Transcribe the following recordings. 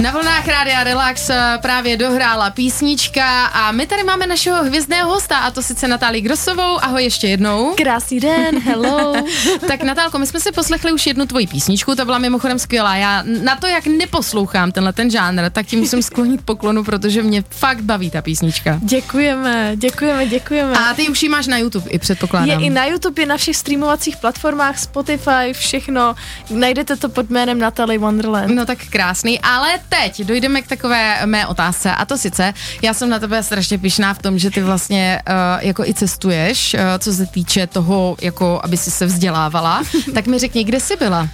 Na vlnách Rádia Relax eh, právě dohrála písnička a my tady máme našeho hvězdného hosta a to sice Natálii Grosovou. Ahoj ještě jednou. Krásný den, hello. tak Natálko, my jsme si poslechli už jednu tvoji písničku, to byla mimochodem skvělá. Já na to, jak neposlouchám tenhle ten žánr, tak ti musím sklonit poklonu, protože mě fakt baví ta písnička. Děkujeme, děkujeme, děkujeme. A ty už ji máš na YouTube i předpokládám. Je i na YouTube, je na všech streamovacích platformách, Spotify, všechno. Najdete to pod jménem Natalie Wonderland. No tak krásný, ale teď dojdeme k takové mé otázce a to sice, já jsem na tebe strašně pišná v tom, že ty vlastně uh, jako i cestuješ, uh, co se týče toho, jako aby si se vzdělávala, tak mi řekni, kde jsi byla?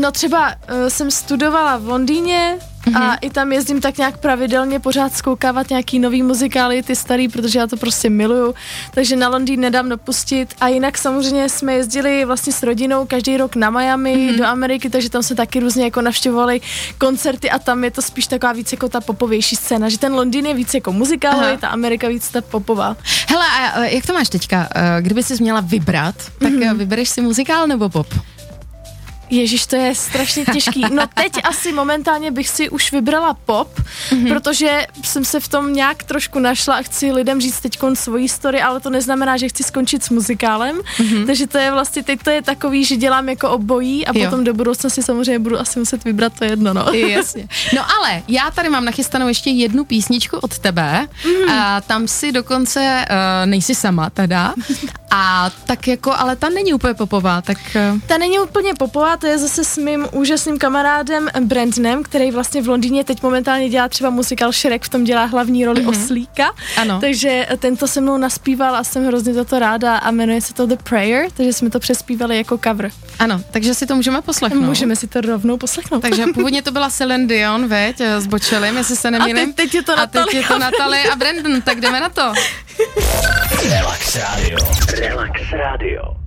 No třeba uh, jsem studovala v Londýně, Mm-hmm. A i tam jezdím tak nějak pravidelně pořád zkoukávat nějaký nový muzikály, ty starý, protože já to prostě miluju. Takže na Londýn nedám dopustit. A jinak samozřejmě jsme jezdili vlastně s rodinou každý rok na Miami mm-hmm. do Ameriky, takže tam jsme taky různě jako navštěvovali koncerty a tam je to spíš taková víc jako ta popovější scéna, že ten Londýn je víc jako muzikálový, ta Amerika víc ta popová. Hele, a jak to máš teďka? Eh, kdyby jsi měla vybrat, tak mm-hmm. vybereš si muzikál nebo pop? Ježíš, to je strašně těžký. No teď asi momentálně bych si už vybrala pop, mm-hmm. protože jsem se v tom nějak trošku našla a chci lidem říct teď svoji story, ale to neznamená, že chci skončit s muzikálem. Mm-hmm. Takže to je vlastně, teď to je takový, že dělám jako obojí a jo. potom do budoucna si samozřejmě budu asi muset vybrat to jedno, no. Jasně. No ale já tady mám nachystanou ještě jednu písničku od tebe. Mm-hmm. A tam si dokonce uh, nejsi sama teda. A tak jako, ale ta není úplně popová, tak... Uh... Ta není úplně popová, to je zase s mým úžasným kamarádem Brandnem, který vlastně v Londýně teď momentálně dělá třeba muzikál Shrek, v tom dělá hlavní roli mm-hmm. oslíka. Ano. Takže tento se mnou naspíval a jsem hrozně za to ráda a jmenuje se to The Prayer, takže jsme to přespívali jako cover. Ano, takže si to můžeme poslechnout. Můžeme si to rovnou poslechnout. Takže původně to byla Celine Dion, veď, s Bočelem, jestli se nemýlím. A teď, teď je to Natalie. A teď je to Natalie a Brandon, tak jdeme na to. Relax Radio. Relax Radio.